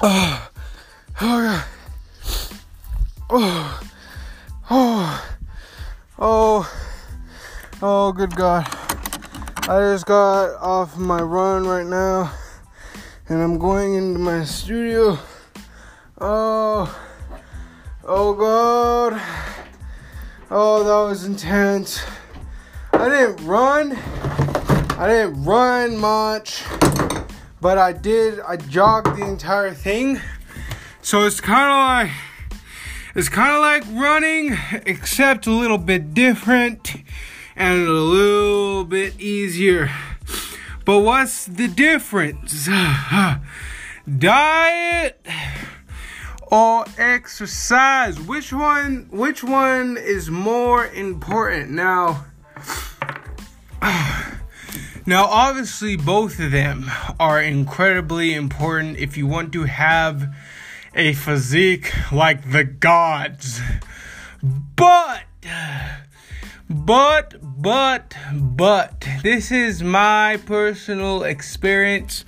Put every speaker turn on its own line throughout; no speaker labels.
Oh, oh God. Oh, oh, oh, oh, good God. I just got off my run right now and I'm going into my studio. Oh, oh God. Oh, that was intense. I didn't run. I didn't run much, but I did. I jogged the entire thing. So it's kind of like it's kind of like running, except a little bit different and a little bit easier. But what's the difference? Diet or exercise? Which one which one is more important? Now Now, obviously, both of them are incredibly important if you want to have a physique like the gods. But, but, but, but, this is my personal experience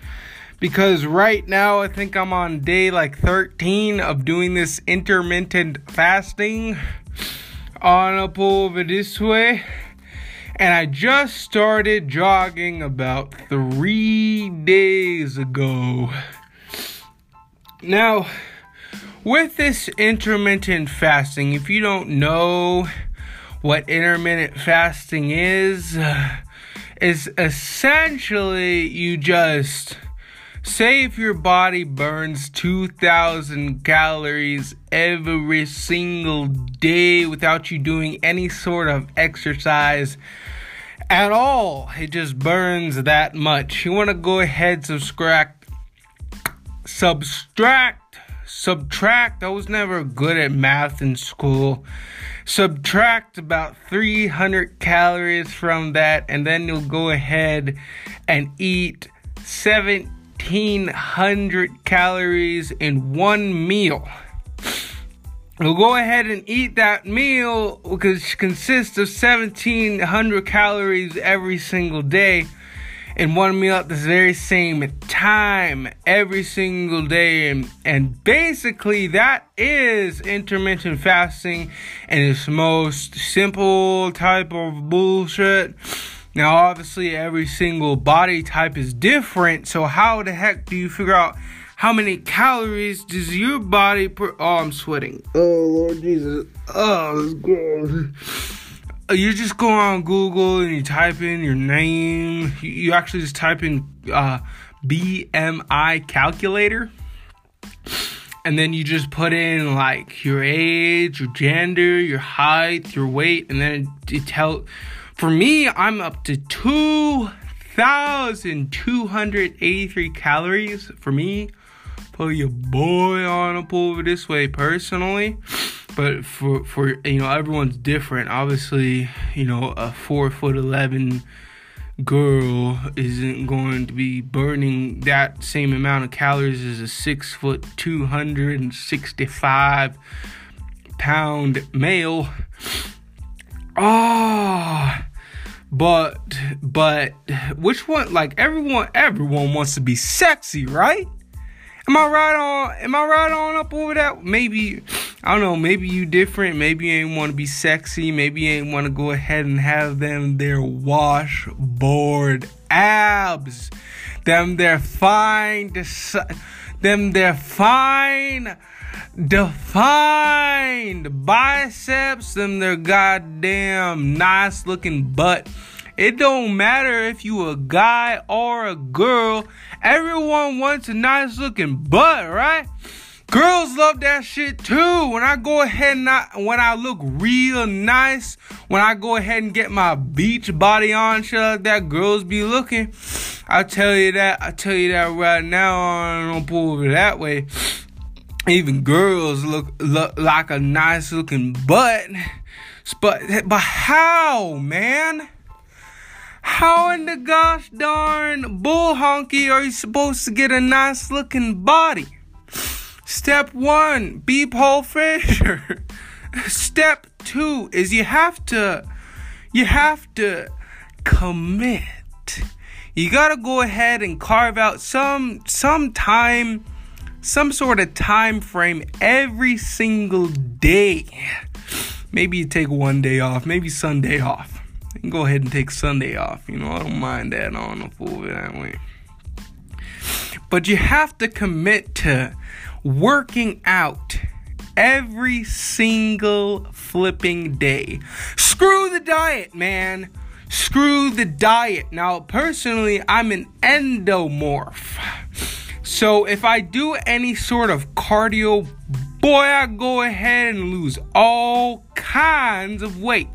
because right now I think I'm on day like 13 of doing this intermittent fasting on a up over this way and I just started jogging about three days ago. Now, with this intermittent fasting, if you don't know what intermittent fasting is, uh, is essentially you just say if your body burns 2000 calories every single day without you doing any sort of exercise at all. It just burns that much. You want to go ahead, subtract, subtract, subtract. I was never good at math in school. Subtract about 300 calories from that, and then you'll go ahead and eat 1700 calories in one meal. We'll go ahead and eat that meal, which consists of 1700 calories every single day, in one meal at the very same time every single day. And, and basically, that is intermittent fasting in its most simple type of bullshit. Now, obviously, every single body type is different, so how the heck do you figure out? how many calories does your body per oh i'm sweating. Oh lord jesus. Oh this gross. Uh, you just go on google and you type in your name. You actually just type in uh, bmi calculator. And then you just put in like your age your gender your height your weight and then it, it tell for me i'm up to 2283 calories for me put your boy on up over this way personally. But for for you know everyone's different. Obviously, you know a four foot eleven girl isn't going to be burning that same amount of calories as a six foot two hundred and sixty five pound male. Oh, but but which one like everyone everyone wants to be sexy, right? Am I right on? Am I right on up over that? Maybe I don't know. Maybe you different. Maybe you ain't want to be sexy. Maybe you ain't want to go ahead and have them their washboard abs. Them their fine, them their fine, defined biceps. Them their goddamn nice looking butt. It don't matter if you a guy or a girl. Everyone wants a nice looking butt, right? Girls love that shit too. When I go ahead and I, when I look real nice, when I go ahead and get my beach body on, shit like that, girls be looking. I tell you that. I tell you that right now. I don't pull over that way. Even girls look, look like a nice looking butt. But but how, man? How in the gosh darn bull honky are you supposed to get a nice looking body? Step one, be Paul Fisher. Step two is you have to, you have to commit. You gotta go ahead and carve out some some time some sort of time frame every single day. Maybe you take one day off, maybe Sunday off. You can go ahead and take Sunday off. You know, I don't mind that on the full that way. But you have to commit to working out every single flipping day. Screw the diet, man. Screw the diet. Now, personally, I'm an endomorph. So if I do any sort of cardio, boy, I go ahead and lose all kinds of weight.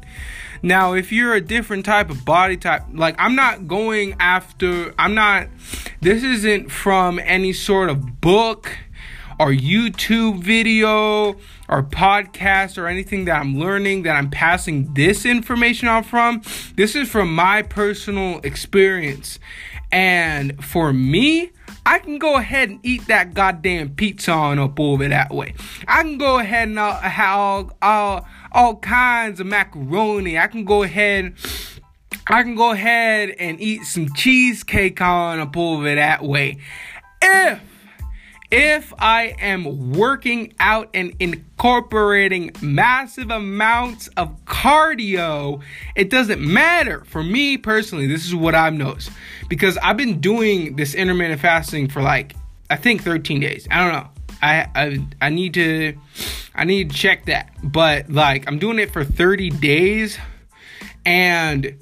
Now, if you're a different type of body type, like I'm not going after, I'm not, this isn't from any sort of book or YouTube video or podcast or anything that I'm learning that I'm passing this information on from. This is from my personal experience. And for me, I can go ahead and eat that goddamn pizza on up over that way. I can go ahead and uh, have all, all, all kinds of macaroni. I can go ahead I can go ahead and eat some cheesecake on up over that way. If if I am working out and incorporating massive amounts of cardio, it doesn't matter. For me personally, this is what I've noticed because I've been doing this intermittent fasting for like I think 13 days. I don't know. I I I need to I need to check that. But like I'm doing it for 30 days and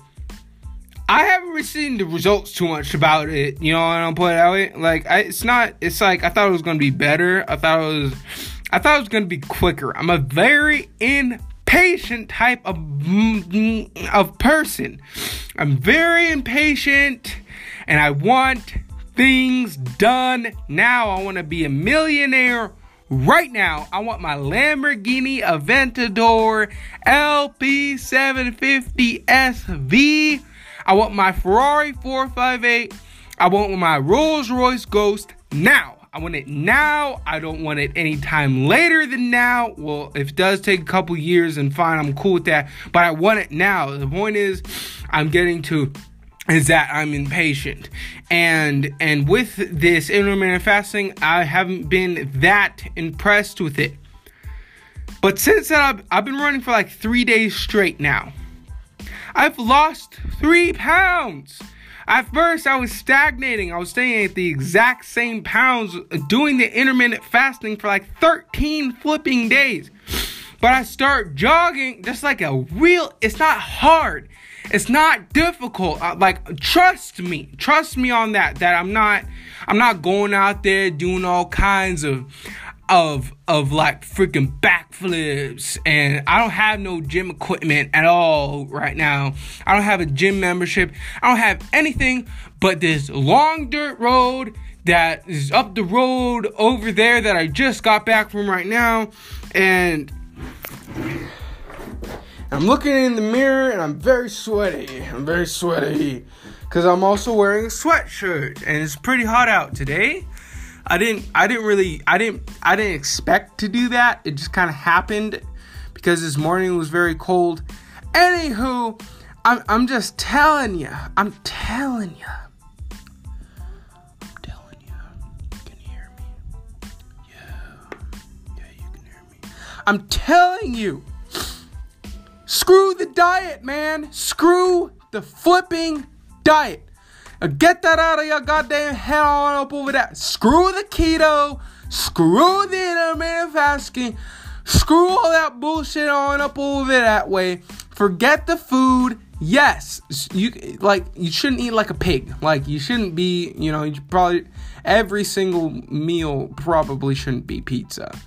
I haven't really seen the results too much about it. You know, what I'm putting put it. Like, I, it's not. It's like I thought it was gonna be better. I thought it was. I thought it was gonna be quicker. I'm a very impatient type of mm, of person. I'm very impatient, and I want things done now. I want to be a millionaire right now. I want my Lamborghini Aventador LP750 SV I want my Ferrari 458. I want my Rolls Royce Ghost now. I want it now. I don't want it anytime later than now. Well, if it does take a couple years, and fine, I'm cool with that. But I want it now. The point is, I'm getting to is that I'm impatient. And and with this intermittent fasting, I haven't been that impressed with it. But since I've, I've been running for like three days straight now. I've lost three pounds. At first, I was stagnating. I was staying at the exact same pounds doing the intermittent fasting for like 13 flipping days. But I start jogging just like a real, it's not hard. It's not difficult. like trust me. Trust me on that that I'm not I'm not going out there doing all kinds of of of like freaking backflips and I don't have no gym equipment at all right now. I don't have a gym membership. I don't have anything but this long dirt road that is up the road over there that I just got back from right now and I'm looking in the mirror and I'm very sweaty. I'm very sweaty cuz I'm also wearing a sweatshirt and it's pretty hot out today. I didn't I didn't really I didn't I didn't expect to do that. It just kind of happened because this morning was very cold. Anywho, I'm I'm just telling you. I'm telling you. I'm telling you. Can you hear me? Yeah. Yeah, you can hear me. I'm telling you. Screw the diet, man. Screw the flipping diet. Get that out of your goddamn head on up over that. Screw the keto. Screw the intermittent fasting. Screw all that bullshit on up over that way. Forget the food. Yes, you like you shouldn't eat like a pig. Like you shouldn't be, you know, you probably every single meal probably shouldn't be pizza.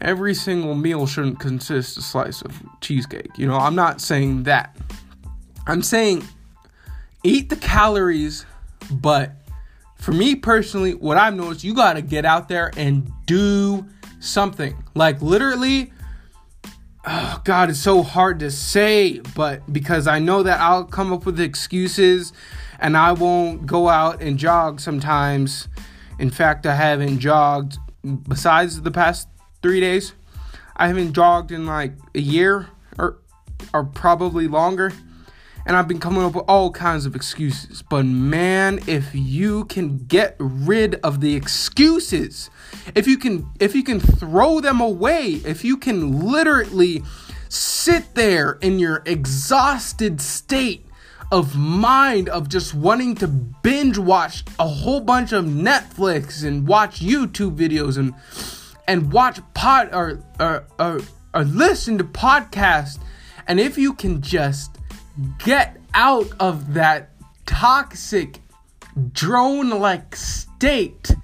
Every single meal shouldn't consist a slice of cheesecake. You know, I'm not saying that. I'm saying eat the calories, but for me personally, what I've noticed, you got to get out there and do something. Like literally, oh God, it's so hard to say, but because I know that I'll come up with excuses and I won't go out and jog sometimes. In fact, I haven't jogged besides the past three days. I haven't jogged in like a year or or probably longer and I've been coming up with all kinds of excuses. But man, if you can get rid of the excuses, if you can if you can throw them away, if you can literally sit there in your exhausted state of mind of just wanting to binge watch a whole bunch of Netflix and watch YouTube videos and and watch pod or or or, or listen to podcasts and if you can just get out of that toxic drone like state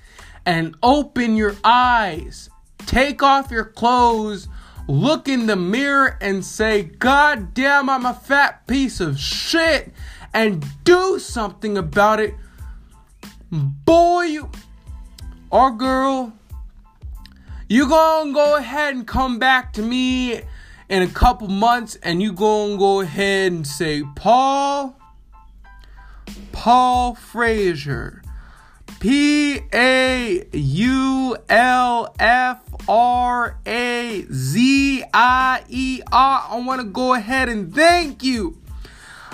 and open your eyes. Take off your clothes, look in the mirror, and say, God damn, I'm a fat piece of shit, and do something about it. Boy, or girl, you gonna go ahead and come back to me in a couple months and you gonna go ahead and say, Paul, Paul Frazier, P A U L F R A Z I E R. I wanna go ahead and thank you.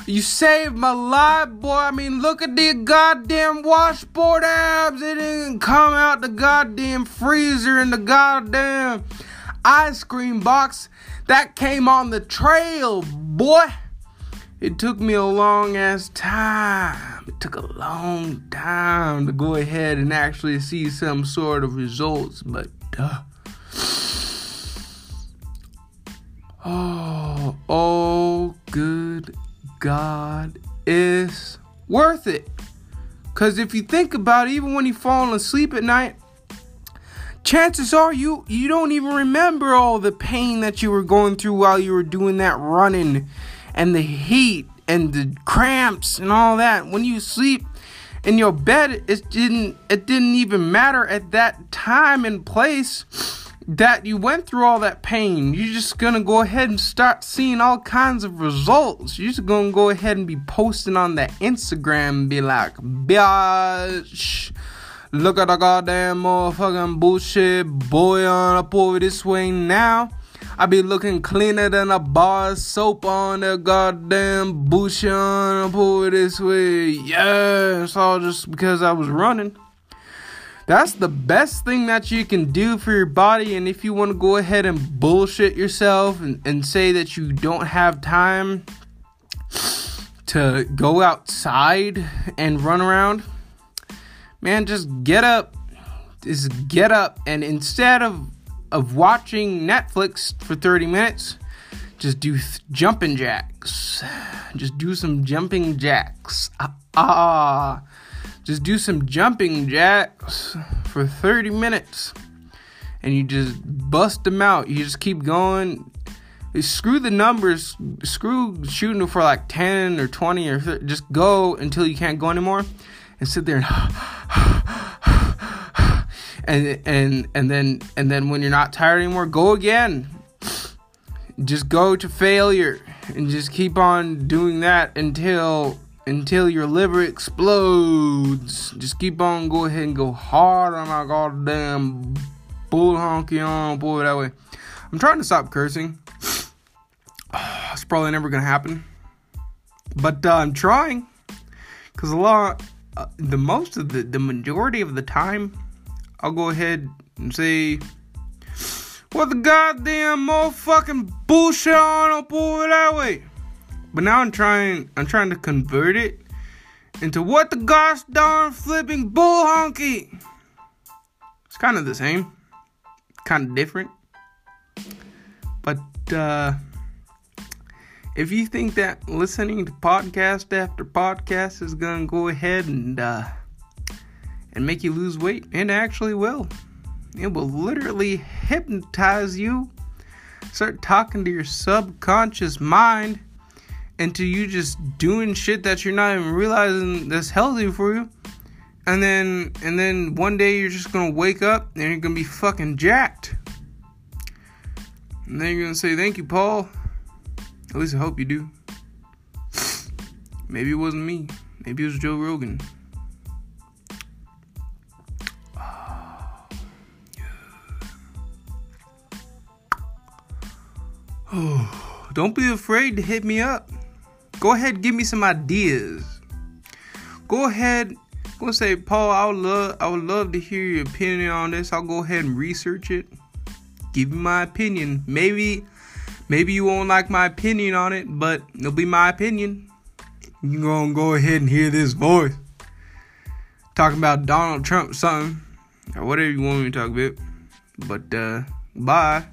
You saved my life, boy. I mean, look at the goddamn washboard abs. It didn't come out the goddamn freezer in the goddamn ice cream box that came on the trail, boy. It took me a long ass time. It took a long time to go ahead and actually see some sort of results, but uh, oh, oh, good God, it's worth it. Cause if you think about it, even when you're falling asleep at night, chances are you you don't even remember all the pain that you were going through while you were doing that running and the heat and the cramps and all that. When you sleep in your bed it didn't it didn't even matter at that time and place that you went through all that pain. You're just gonna go ahead and start seeing all kinds of results. You're just gonna go ahead and be posting on that instagram and be like bitch Look at the goddamn motherfucking bullshit boy on up over this way now. I be looking cleaner than a bar soap on the goddamn bullshit on up over this way. Yeah, it's all just because I was running. That's the best thing that you can do for your body. And if you want to go ahead and bullshit yourself and, and say that you don't have time to go outside and run around, man, just get up. Just get up and instead of of watching Netflix for 30 minutes, just do th- jumping jacks. Just do some jumping jacks. Ah, ah. Just do some jumping jacks for 30 minutes. And you just bust them out. You just keep going. Screw the numbers. Screw shooting for like 10 or 20 or 30. Just go until you can't go anymore and sit there and and and and then and then when you're not tired anymore, go again. Just go to failure and just keep on doing that until until your liver explodes. Just keep on go ahead and go hard on my goddamn bull honky on boy that way. I'm trying to stop cursing. It's probably never gonna happen, but uh, I'm trying because a lot the most of the the majority of the time, I'll go ahead and say, "What the goddamn motherfucking bullshit on up over that way." But now I'm trying, I'm trying to convert it into what the gosh darn flipping bull honky. It's kind of the same, kind of different, but uh if you think that listening to podcast after podcast is gonna go ahead and uh, and make you lose weight, it actually will. It will literally hypnotize you. Start talking to your subconscious mind into you just doing shit that you're not even realizing that's healthy for you. And then and then one day you're just gonna wake up and you're gonna be fucking jacked. And then you're gonna say, Thank you, Paul. At least I hope you do. Maybe it wasn't me. Maybe it was Joe Rogan. Oh, don't be afraid to hit me up. Go ahead, give me some ideas. Go ahead, go say, Paul. I would love, I would love to hear your opinion on this. I'll go ahead and research it. Give me my opinion. Maybe, maybe you won't like my opinion on it, but it'll be my opinion. You're gonna go ahead and hear this voice talking about Donald Trump something or whatever you want me to talk about. But uh, bye.